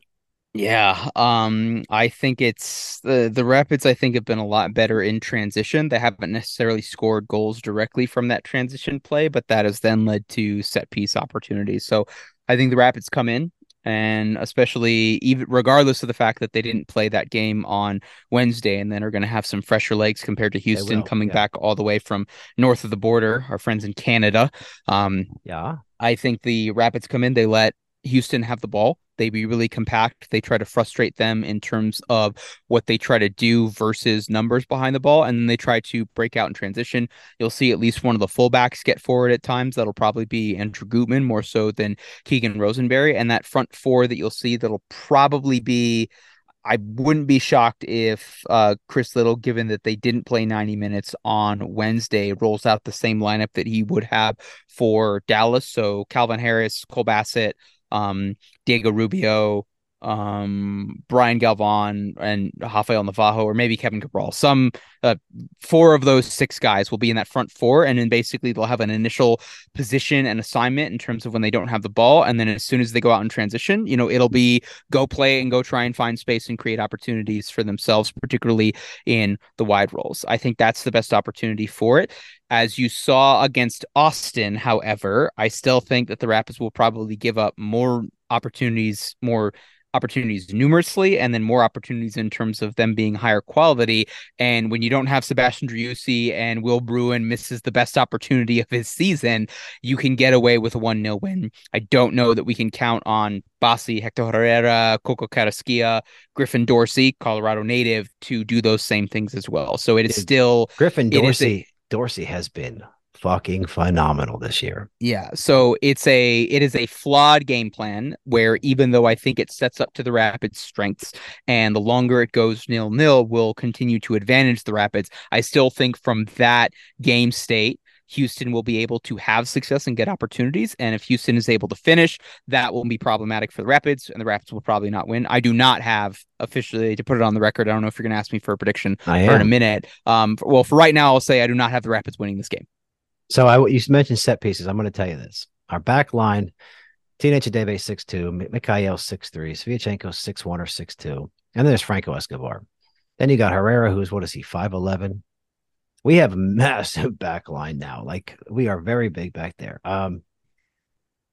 Yeah, um, I think it's the the Rapids. I think have been a lot better in transition. They haven't necessarily scored goals directly from that transition play, but that has then led to set piece opportunities. So I think the Rapids come in, and especially even regardless of the fact that they didn't play that game on Wednesday, and then are going to have some fresher legs compared to Houston coming yeah. back all the way from north of the border. Our friends in Canada. Um, yeah, I think the Rapids come in. They let Houston have the ball. They be really compact. They try to frustrate them in terms of what they try to do versus numbers behind the ball. And then they try to break out in transition. You'll see at least one of the fullbacks get forward at times. That'll probably be Andrew Gutman more so than Keegan Rosenberry. And that front four that you'll see that'll probably be I wouldn't be shocked if uh, Chris Little, given that they didn't play 90 minutes on Wednesday, rolls out the same lineup that he would have for Dallas. So Calvin Harris, Cole Bassett, um, Diego Rubio, um, Brian Galvan, and Rafael Navarro, or maybe Kevin Cabral. Some uh, four of those six guys will be in that front four, and then basically they'll have an initial position and assignment in terms of when they don't have the ball, and then as soon as they go out in transition, you know, it'll be go play and go try and find space and create opportunities for themselves, particularly in the wide roles. I think that's the best opportunity for it. As you saw against Austin, however, I still think that the Rapids will probably give up more opportunities, more opportunities numerously and then more opportunities in terms of them being higher quality. And when you don't have Sebastian Driussi and Will Bruin misses the best opportunity of his season, you can get away with a 1 0 win. I don't know that we can count on Bassi, Hector Herrera, Coco Carrasquilla, Griffin Dorsey, Colorado native, to do those same things as well. So it is still Griffin Dorsey. Dorsey has been fucking phenomenal this year. Yeah, so it's a it is a flawed game plan where even though I think it sets up to the Rapids' strengths and the longer it goes nil nil will continue to advantage the Rapids, I still think from that game state Houston will be able to have success and get opportunities. And if Houston is able to finish, that will be problematic for the Rapids, and the Rapids will probably not win. I do not have officially to put it on the record. I don't know if you're going to ask me for a prediction in a minute. Um, well, for right now, I'll say I do not have the Rapids winning this game. So I you mentioned set pieces. I'm going to tell you this. Our back line, Teenage Hadebe 6'2, Micael 6'3, Sviatchenko 6'1 or 6'2. And then there's Franco Escobar. Then you got Herrera, who's what is he, 5'11? We have a massive back line now. Like we are very big back there. Um,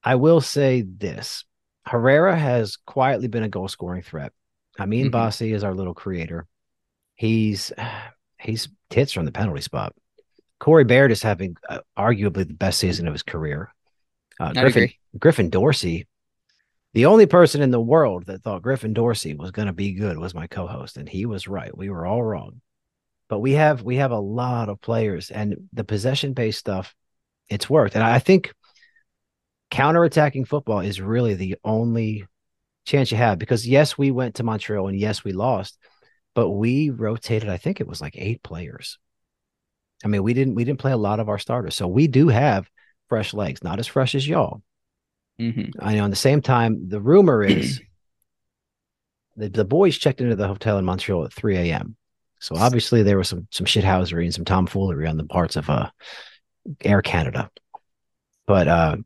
I will say this Herrera has quietly been a goal scoring threat. I mean, Mhm. Bassi is our little creator. He's he's tits from the penalty spot. Corey Baird is having uh, arguably the best season of his career. Uh, Griffin, agree. Griffin Dorsey, the only person in the world that thought Griffin Dorsey was going to be good was my co-host, and he was right. We were all wrong. But we have we have a lot of players, and the possession-based stuff, it's worked. And I think counterattacking football is really the only chance you have because yes, we went to Montreal and yes, we lost, but we rotated. I think it was like eight players. I mean, we didn't we didn't play a lot of our starters, so we do have fresh legs, not as fresh as y'all. Mhm. I know. At the same time, the rumor is the the boys checked into the hotel in Montreal at 3 a.m. So obviously there was some some shithousery and some tomfoolery on the parts of uh Air Canada. But uh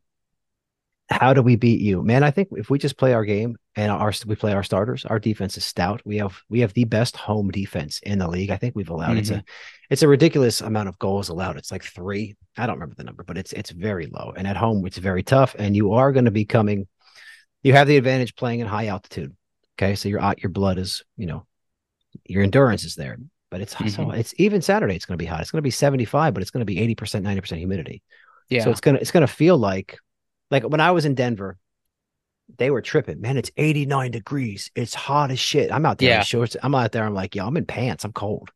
how do we beat you, man? I think if we just play our game and our we play our starters, our defense is stout. We have we have the best home defense in the league. I think we've allowed it's a mm-hmm. it's a ridiculous amount of goals allowed. It's like three. I don't remember the number, but it's it's very low. And at home, it's very tough. And you are going to be coming. You have the advantage playing at high altitude. Okay, so your your blood is you know your endurance is there. But it's so mm-hmm. it's even Saturday. It's going to be hot. It's going to be seventy five, but it's going to be eighty percent, ninety percent humidity. Yeah. So it's gonna it's gonna feel like like when I was in Denver, they were tripping. Man, it's 89 degrees. It's hot as shit. I'm out there Yeah. in shorts. I'm out there. I'm like, yo, I'm in pants. I'm cold.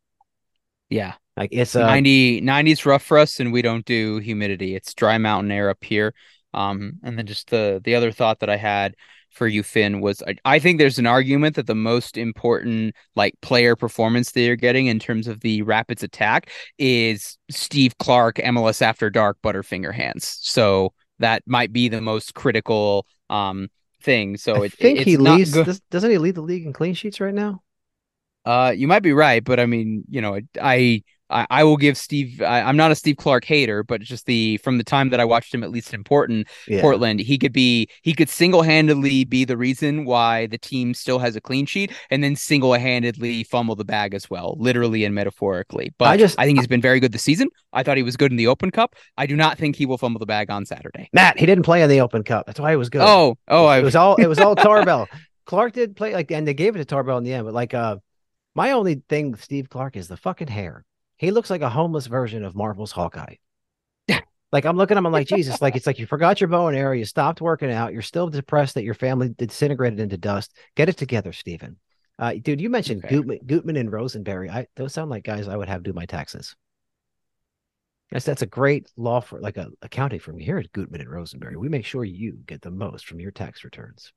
yeah. Like it's uh 90 90's rough for us and we don't do humidity it's dry mountain air up here um and then just the the other thought that i had for you finn was I, I think there's an argument that the most important like player performance that you're getting in terms of the rapids attack is steve clark mls after dark butterfinger hands so that might be the most critical um thing so I it, think it's he leads. does- doesn't he lead the league in clean sheets right now? Uh, you might be right, but I mean, you know, I I, I will give Steve. I, I'm not a Steve Clark hater, but just the from the time that I watched him, at least in Portland, Yeah. Portland, he could be he could single handedly be the reason why the team still has a clean sheet, and then single handedly fumble the bag as well, literally and metaphorically. But I just- I think he's been very good this season. I thought he was good in the Open Cup. I do not think he will fumble the bag on Saturday. Matt, he didn't play in the Open Cup. That's why he was good. Oh, oh, I it was all it was all Tarbell. Clark did play like, and they gave it to Tarbell in the end. But like, uh, my only thing with Steve Clark is the fucking hair. He looks like a homeless version of Marvel's Hawkeye. like I'm looking at him, I'm like, Jesus, like it's like you forgot your bow and arrow, you stopped working out, you're still depressed that your family disintegrated into dust. Get it together, Stephen. Uh, dude, you mentioned Okay. Gutman, Gutman and Rosenberry. I those sound like guys I would have do my taxes. Yes, that's a great law for like a accounting firm here at Gutman and Rosenberry. We make sure you get the most from your tax returns.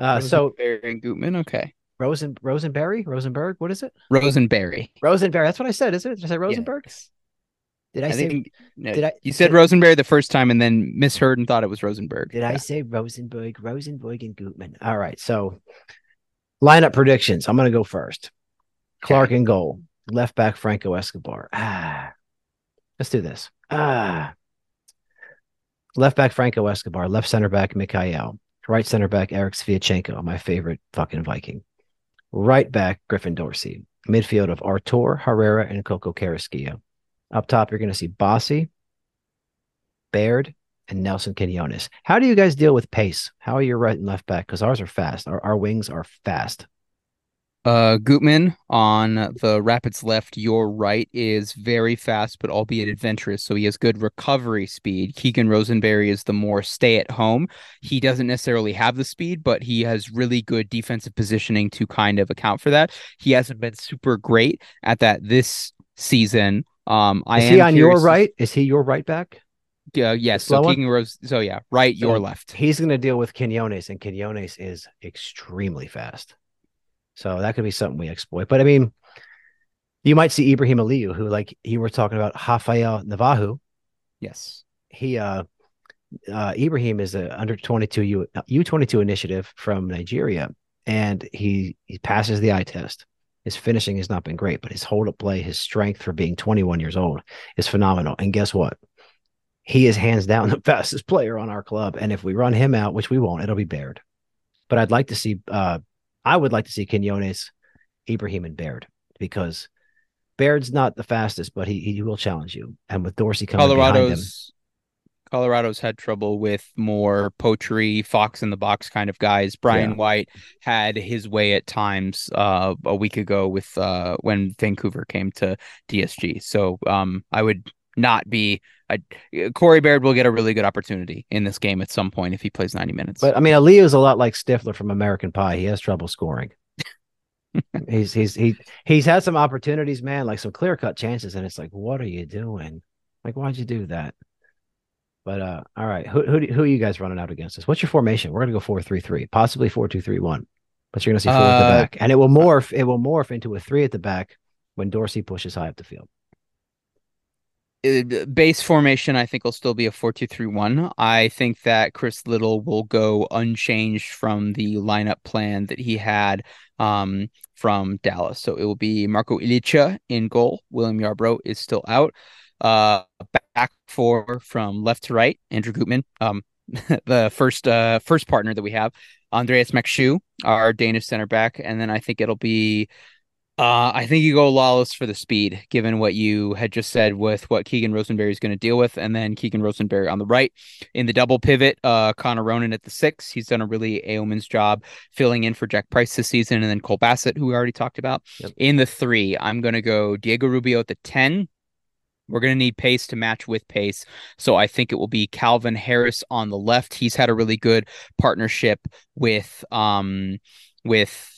Uh, so Rosenberry and Gutman, okay, Rosen Rosenberry, Rosenberg, what is it? Rosenberry. Rosenberry. That's what I said, isn't it? Did I say Rosenberg? Yes. Did I, I, say think no, did I- you said did- Rosenberry the first time and then misheard and thought it was Rosenberg. did I say Rosenberg, Rosenberg and Gutman? All right. So lineup predictions. I'm gonna go first. Clark in goal. Left back Franco Escobar. Ah. Let's do this. Ah. Left back Franco Escobar. Left center back Micael. Right center back Erik Sviatchenko, my favorite fucking Viking. Right back Griffin Dorsey. Midfield of Artur, Herrera, and Coco Carrasquilla. Up top, you're going to see Bassi, Baird, and Nelson Quinones. How do you guys deal with pace? How are your right and left back? Because ours are fast. Our, our wings are fast. Uh, Gutman on the Rapids left, your right is very fast, but albeit adventurous. So he has good recovery speed. Keegan Rosenberry is the more stay at home. He doesn't necessarily have the speed, but he has really good defensive positioning to kind of account for that. He hasn't been super great at that this season. Um, I is he on your right? Is he your right back? Yeah, uh, yes. So Keegan Rose. So yeah, right, so your left. He's going to deal with Quinones, and Quinones is extremely fast. So that could be something we exploit. But I mean, you might see Ibrahim Aliyu, who like you were talking about Rafael Navarro. Yes. He uh uh Ibrahim is a under 22 U U22 initiative from Nigeria and he he passes the eye test. His finishing has not been great, but his hold up play, his strength for being 21 years old is phenomenal. And guess what? He is hands down the fastest player on our club. And if we run him out, which we won't, it'll be Baird. But I'd like to see uh I would like to see Quinones, Ibrahim, and Baird because Baird's not the fastest, but he he will challenge you. And with Dorsey coming Colorado's, behind him, Colorado's had trouble with more poetry, fox in the box kind of guys. Brian yeah. White had his way at times uh, a week ago with uh, when Vancouver came to DSG. So um, I would not be. I, Corey Baird will get a really good opportunity in this game at some point if he plays 90 minutes. But I mean, Ali is a lot like Stifler from American Pie. He has trouble scoring. he's he's he he's had some opportunities, man, like some clear cut chances, and it's like, what are you doing? Like, why'd you do that? But uh, all right, who who who are you guys running out against us? What's your formation? We're gonna go four three three, possibly four two three one, but you're gonna see four uh, at the uh, back, and it will morph. It will morph into a three at the back when Dorsey pushes high up the field. Uh, base formation, I think will still be a four-two-three-one. I think that Chris Little will go unchanged from the lineup plan that he had um, from Dallas. So it will be Marco Ilicha in goal. William Yarbrough is still out. Uh, back four from left to right. Andrew Gutman, um, the first uh, first partner that we have. Andreas Maxsø, our Danish center back, and then I think it'll be uh, I think you go Lalas for the speed, given what you had just said with what Keegan Rosenberry is going to deal with, and then Keegan Rosenberry on the right in the double pivot. Uh, Connor Ronan at the six. He's done a really yeoman's job filling in for Jack Price this season, and then Cole Bassett, who we already talked about. Yep. In the three, I'm going to go Diego Rubio at the ten. We're going to need pace to match with pace. So I think it will be Calvin Harris on the left. He's had a really good partnership with um with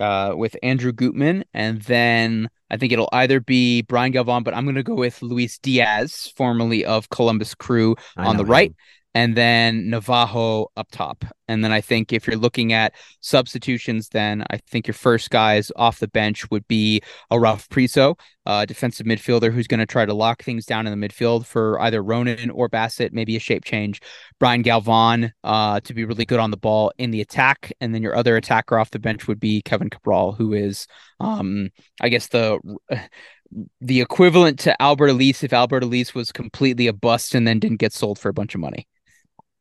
uh, with Andrew Gutman, and then I think it'll either be Brian Galvan, but I'm going to go with Luis Diaz, formerly of Columbus Crew, on the him. And then Navarro up top. And then I think if you're looking at substitutions, then I think your first guys off the bench would be a Ralph Priso, a defensive midfielder who's going to try to lock things down in the midfield for either Ronan or Bassett, maybe a shape change. Brian Galvan uh, to be really good on the ball in the attack. And then your other attacker off the bench would be Kevin Cabral, who is, um, I guess, the the equivalent to Alberth Elis if Alberth Elis was completely a bust and then didn't get sold for a bunch of money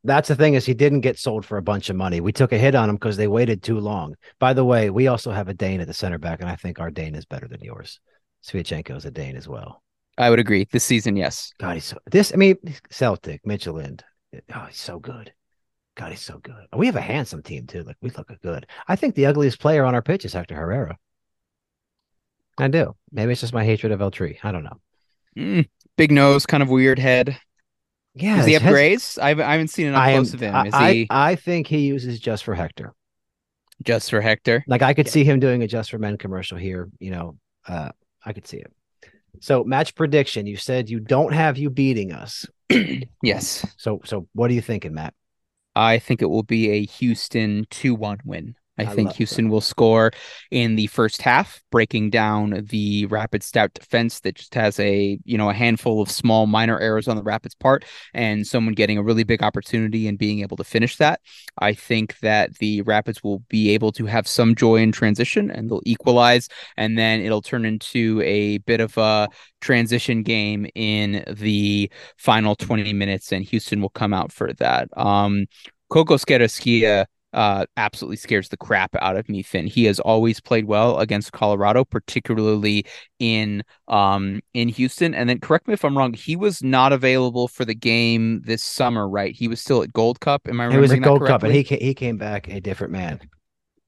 that's the thing is he didn't get sold for a bunch of money. We took a hit on him because they waited too long. By the way, we also have a Dane at the center back, and I think our Dane is better than yours. Sviatchenko is a Dane as well. I would agree. This season, yes. God, he's so this. I mean, Celtic, Midtjylland. Oh, he's so good. God, he's so good. We have a handsome team too. Like we look good. I think the ugliest player on our pitch is Hector Herrera. I do. Maybe it's just my hatred of El Tri. I don't know. Mm, big nose, kind of weird head. Yeah, does he have has. I haven't, I haven't seen enough close of him. Is I, he? I think he uses just for Hector. Just for Hector. Like I could yeah. see him doing a just for men commercial here. You know, uh, I could see it. So match prediction. You said you don't have you beating us. yes. So so what are you thinking, Matt? I think it will be a Houston two one win. I, I think Houston that. will score in the first half, breaking down the Rapid stout defense that just has a you know a handful of small minor errors on the Rapids part, and someone getting a really big opportunity and being able to finish that. I think that the Rapids will be able to have some joy in transition, and they'll equalize, and then it'll turn into a bit of a transition game in the final 20 minutes, and Houston will come out for that. Um, Coco Scarasquia uh, absolutely scares the crap out of me, Finn. He has always played well against Colorado, particularly in um in Houston. And then correct me if I'm wrong, he was not available for the game this summer, right? He was still at Gold Cup. Am I It was a remembering that Gold Cup, correctly? and he came, he came back a different man.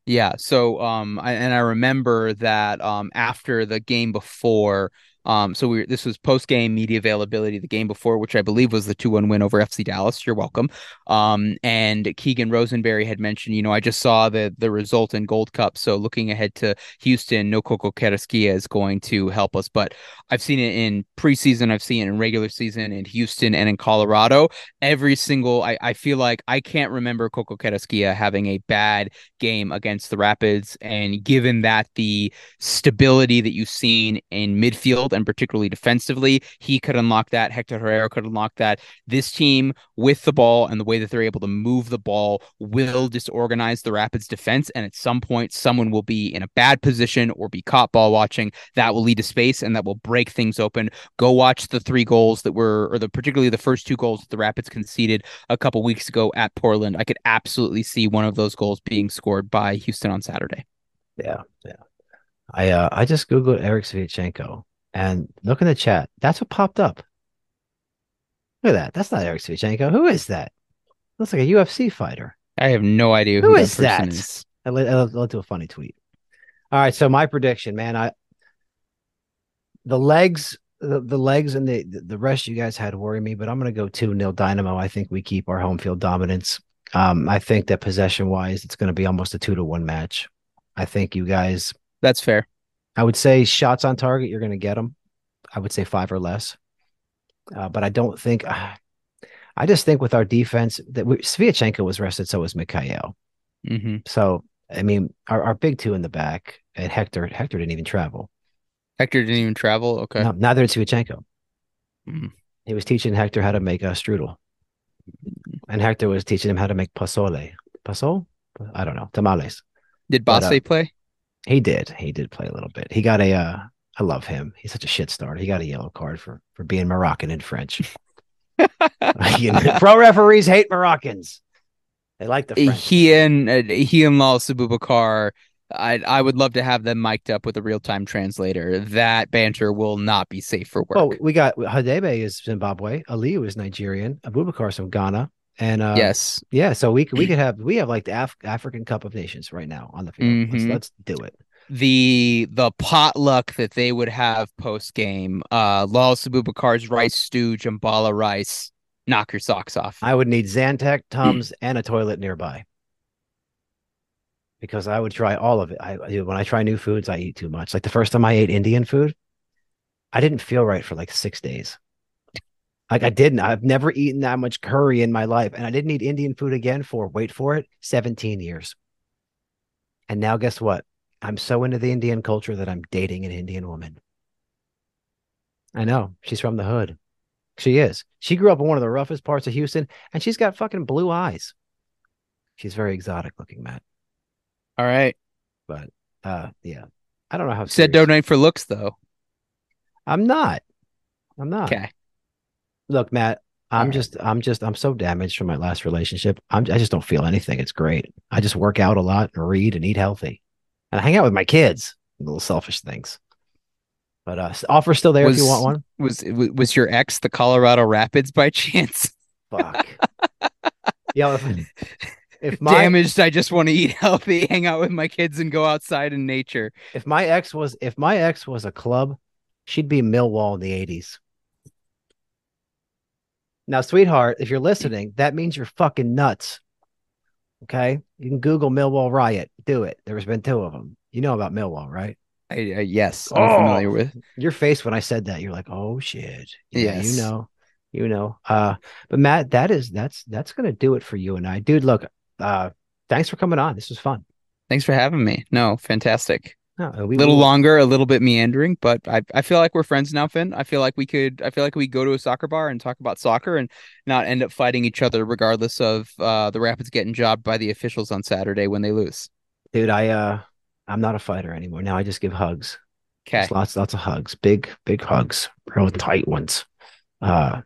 Yeah. So, um, I, and I remember that, um, after the game before, um, so we this was post game media availability, the game before, which I believe was the 2 1 win over FC Dallas. You're welcome. Um, and Keegan Rosenberry had mentioned, you know, I just saw the, the result in Gold Cup. So looking ahead to Houston, no Coco Carrasquilla is going to help us. But I've seen it in preseason, I've seen it in regular season in Houston and in Colorado. Every single, I, I feel like I can't remember Coco Carrasquilla having a bad game against the Rapids. And given that the stability that you've seen in midfield and particularly defensively, he could unlock that. Hector Herrera could unlock that. This team with the ball and the way that they're able to move the ball will disorganize the Rapids defense. And at some point, someone will be in a bad position or be caught ball watching. That will lead to space and that will break things open. Go watch the three goals that were, or the particularly the first two goals that the Rapids conceded a couple weeks ago at Portland. I could absolutely see one of those goals being scored by Houston on Saturday. Yeah, yeah. I uh I just googled Erik Sviatchenko and look in the chat. That's what popped up. Look at that. That's not Erik Sviatchenko. Who is that? Looks like a UFC fighter. I have no idea Who who, is that person that? is. I led, I led to a funny tweet. All right, so my prediction, man, I the legs, the, the legs, and the the rest you guys had worry me, but I'm gonna go two nil Dynamo. I think we keep our home field dominance. Um, I think that possession wise, it's gonna be almost a two to one match. I think you guys, That's fair. I would say shots on target, you're gonna get them. I would say five or less, uh, but I don't think. I just think with our defense that we, Sviatchenko was rested, so was Micael. hmm So I mean, our, our big two in the back and Hector. Hector didn't even travel. Hector didn't even travel. Okay. No, neither did Sviatchenko. Mm. He was teaching Hector how to make a strudel, and Hector was teaching him how to make pozole. Pozole? I don't know. Tamales. Did But, uh, play? He did. He did play a little bit. He got a. Uh, I love him. He's such a shit starter. He got a yellow card for for being Moroccan and French. You know, Pro referees hate Moroccans. They like the French. He and uh, he and Lalas Abubakar. I I would love to have them mic'd up with a real time translator. That banter will not be safe for work. Well, we got Hadebe is Zimbabwe, Aliyu is Nigerian, Abubakar's from Ghana, and uh, yes. yeah. So we could we could have we have like the Af- African Cup of Nations right now on the field. Let's, Mhm. let's do it. the the potluck that they would have post game. Uh, Lalas Abubakar's rice stew, jambala rice. Knock your socks off. I would need Zantac, Tums, and a toilet nearby because I would try all of it. I I- when I try new foods, I eat too much. Like the first time I ate Indian food, I didn't feel right for like six days. Like I didn't. I've never eaten that much curry in my life, and I didn't eat Indian food again for wait for it, seventeen years. And now, guess what? I'm so into the Indian culture that I'm dating an Indian woman. I know she's from the hood. She is. She grew up in one of the roughest parts of Houston, and she's got fucking blue eyes. She's very exotic looking, Matt. All right. But uh, yeah, I don't know how. Said donate for looks though. I'm not. I'm not. Okay. Look, Matt. I'm just. I'm just. I'm so damaged from my last relationship. I'm. I just don't feel anything. It's great. I just work out a lot and read and eat healthy, and I hang out with my kids. Little selfish things. But uh, offer's still there if you want one. Was was your ex the Colorado Rapids by chance? Fuck. yeah. If, if my Damaged. I just want to eat healthy, hang out with my kids, and go outside in nature. if my ex was if my ex was a club, she'd be Millwall in the eighties. Now, sweetheart, if you're listening, that means you're fucking nuts. Okay, you can Google Millwall riot. Do it. There's been two of them. You know about Millwall, right? I, I, yes, I'm Oh. familiar with. Your face when I said that, you're like, oh shit. Yeah, Yes. you know, you know. Uh, but Matt, that is that's that's gonna do it for you and I, dude. Look, uh, thanks for coming on. This was fun. Thanks for having me. No, fantastic. No, A little longer, a little bit meandering, but I, I feel like we're friends now, Finn. I feel like we could I feel like we go to a soccer bar and talk about soccer and not end up fighting each other regardless of uh, the Rapids getting jobbed by the officials on Saturday when they lose. dude. I uh, I'm not a fighter anymore. Now I just give hugs. Okay. Just lots, lots of hugs. Big, big hugs. Real tight ones. Uh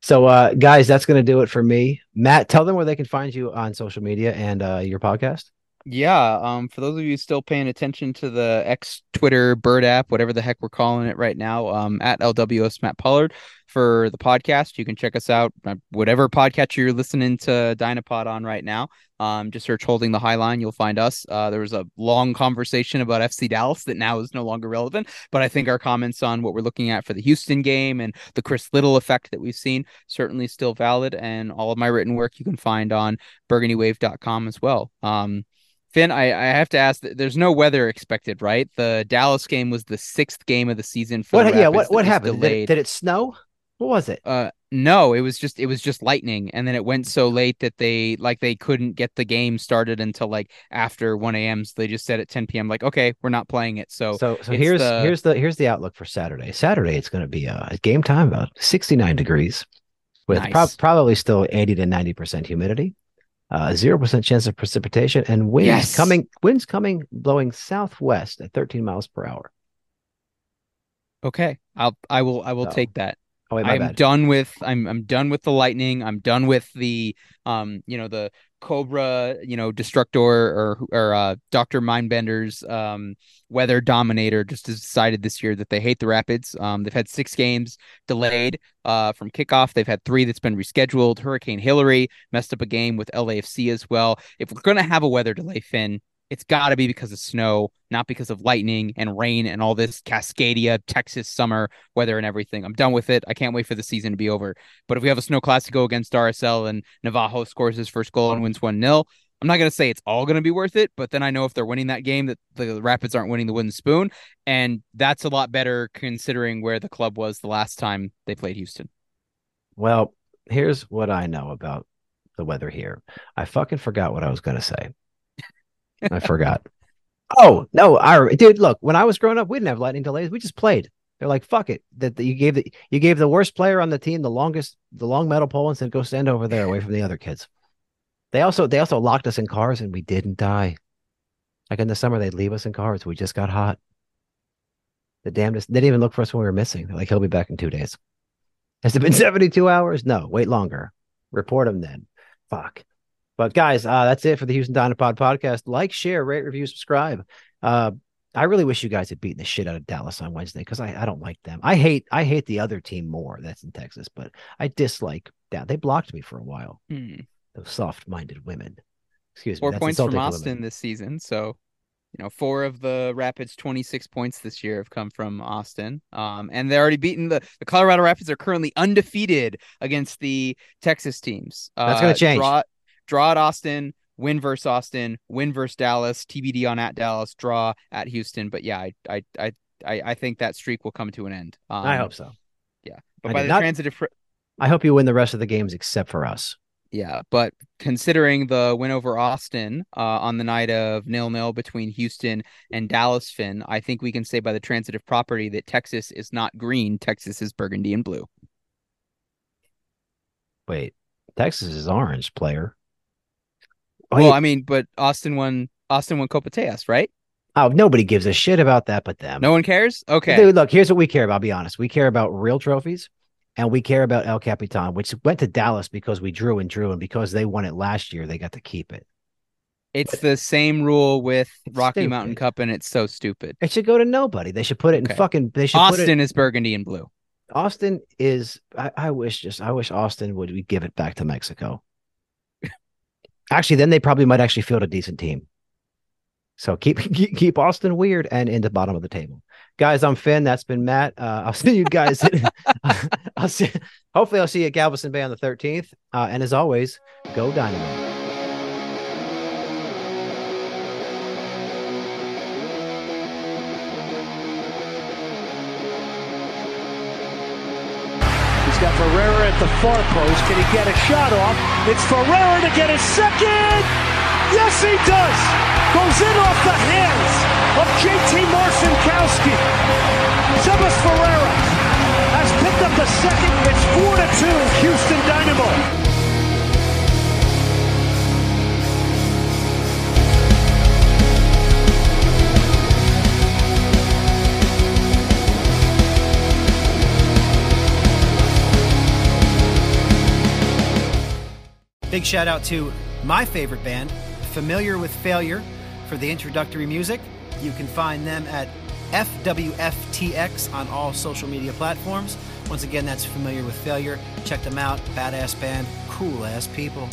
So, uh, guys, that's going to do it for me. Matt, tell them where they can find you on social media and uh, your podcast. Yeah, um, for those of you still paying attention to the X Twitter Bird app, whatever the heck we're calling it right now, um, at LWS Matt Pollard for the podcast. You can check us out, whatever podcast you're listening to Dynapod on right now. Um, just search holding the high line, you'll find us. Uh, there was a long conversation about FC Dallas that now is no longer relevant, but I think our comments on what we're looking at for the Houston game and the Chris Little effect that we've seen certainly still valid. And all of my written work you can find on burgundywave.com as well. Um, Finn, I, I have to ask. There's no weather expected, right? The Dallas game was the sixth game of the season for what? yeah, what what happened? Did it, did it, snow? What was it? Uh, no, it was just it was just lightning, and then it went so late that they like they couldn't get the game started until like after one a.m. So they just said at ten p.m. like, okay, we're not playing it. So so so here's the... here's the here's the outlook for Saturday. Saturday it's going to be uh, a game time about sixty nine degrees with nice. pro- probably still eighty to ninety percent humidity uh, zero uh, percent chance of precipitation, and winds yes. coming winds coming blowing southwest at 13 miles per hour. Okay, I'll I will I will so, take that. Oh, wait, I'm bad. done with I'm I'm done with the lightning. I'm done with the um you know the Cobra you know Destructor or or uh, Doctor Mindbender's um weather dominator just decided this year that they hate the Rapids. Um they've had six games delayed uh from kickoff. They've had three that's been rescheduled. Hurricane Hilary messed up a game with LAFC as well. If we're gonna have a weather delay, Finn, it's got to be because of snow, not because of lightning and rain and all this Cascadia, Texas summer weather and everything. I'm done with it. I can't wait for the season to be over. But if we have a snow classico against RSL and Navarro scores his first goal and wins 1 0, I'm not going to say it's all going to be worth it, but then I know if they're winning that game that the Rapids aren't winning the wooden spoon. And that's a lot better considering where the club was the last time they played Houston. Well, here's what I know about the weather here. I fucking forgot what I was going to say. I forgot. Oh no, I dude, look, when I was growing up, we didn't have lightning delays. We just played. They're like, fuck it. That you gave the you gave the worst player on the team the longest the long metal pole and said, go stand over there away from the other kids. They also they also locked us in cars and we didn't die. Like in the summer, they'd leave us in cars. We just got hot. The damnedest. They didn't even look for us when we were missing. They're like, he'll be back in two days. Has it been 72 hours? No, wait longer. Report him then. Fuck. But guys, uh, that's it for the Houston Dynapod podcast. Like, share, rate, review, subscribe. Uh, I really wish you guys had beaten the shit out of Dallas on Wednesday because I, I don't like them. I hate I hate the other team more that's in Texas, but I dislike that. They blocked me for a while. Hmm. Those soft minded women. Excuse Four me. Four points from Austin women. this season. So, you know, four of the Rapids' 26 points this year have come from Austin. Um, and they're already beaten the, the Colorado Rapids are currently undefeated against the Texas teams. Uh, that's going to change. Draw, draw at Austin, win versus Austin, win versus Dallas, TBD on at Dallas, draw at Houston. But yeah, I I I I think that streak will come to an end. Um, I hope so. Yeah, but I by the not, transitive. Fr- I hope you win the rest of the games except for us. Yeah, but considering the win over Austin uh, on the night of nil nil between Houston and Dallas, Finn, I think we can say by the transitive property that Texas is not green. Texas is burgundy and blue. Wait, Texas is orange, player. Oh, well, I mean, but Austin won. Austin won Copa Tejas, right? Oh, nobody gives a shit about that but them. No one cares. Okay, Dude, look, here's what we care about. I'll be honest, we care about real trophies, and we care about El Capitan, which went to Dallas because we drew and drew, and because they won it last year, they got to keep it. It's but the same rule with Rocky stupid. Mountain Cup, and it's so stupid. It should go to nobody. They should put it okay. in fucking. They should. Austin it, is burgundy and blue. Austin is. I, I wish just. I wish Austin would give it back to Mexico. Actually, then they probably might actually field a decent team. So keep keep Austin weird and in the bottom of the table, guys. I'm Finn. That's been Matt. Uh, I'll see you guys. I'll see. Hopefully, I'll see you at Galveston Bay on the 13th. Uh, and as always, go Dynamo. At the far post. Can he get a shot off? It's Ferreira to get his second. Yes, he does. Goes in off the hands of JT Marcinkowski. Sebas Ferreira has picked up the second. It's 4 to 2, Houston Dynamo. Big shout out to my favorite band, Familiar with Failure, for the introductory music. You can find them at FWFTX on all social media platforms. Once again, that's Familiar with Failure. Check them out. Badass band, cool ass people.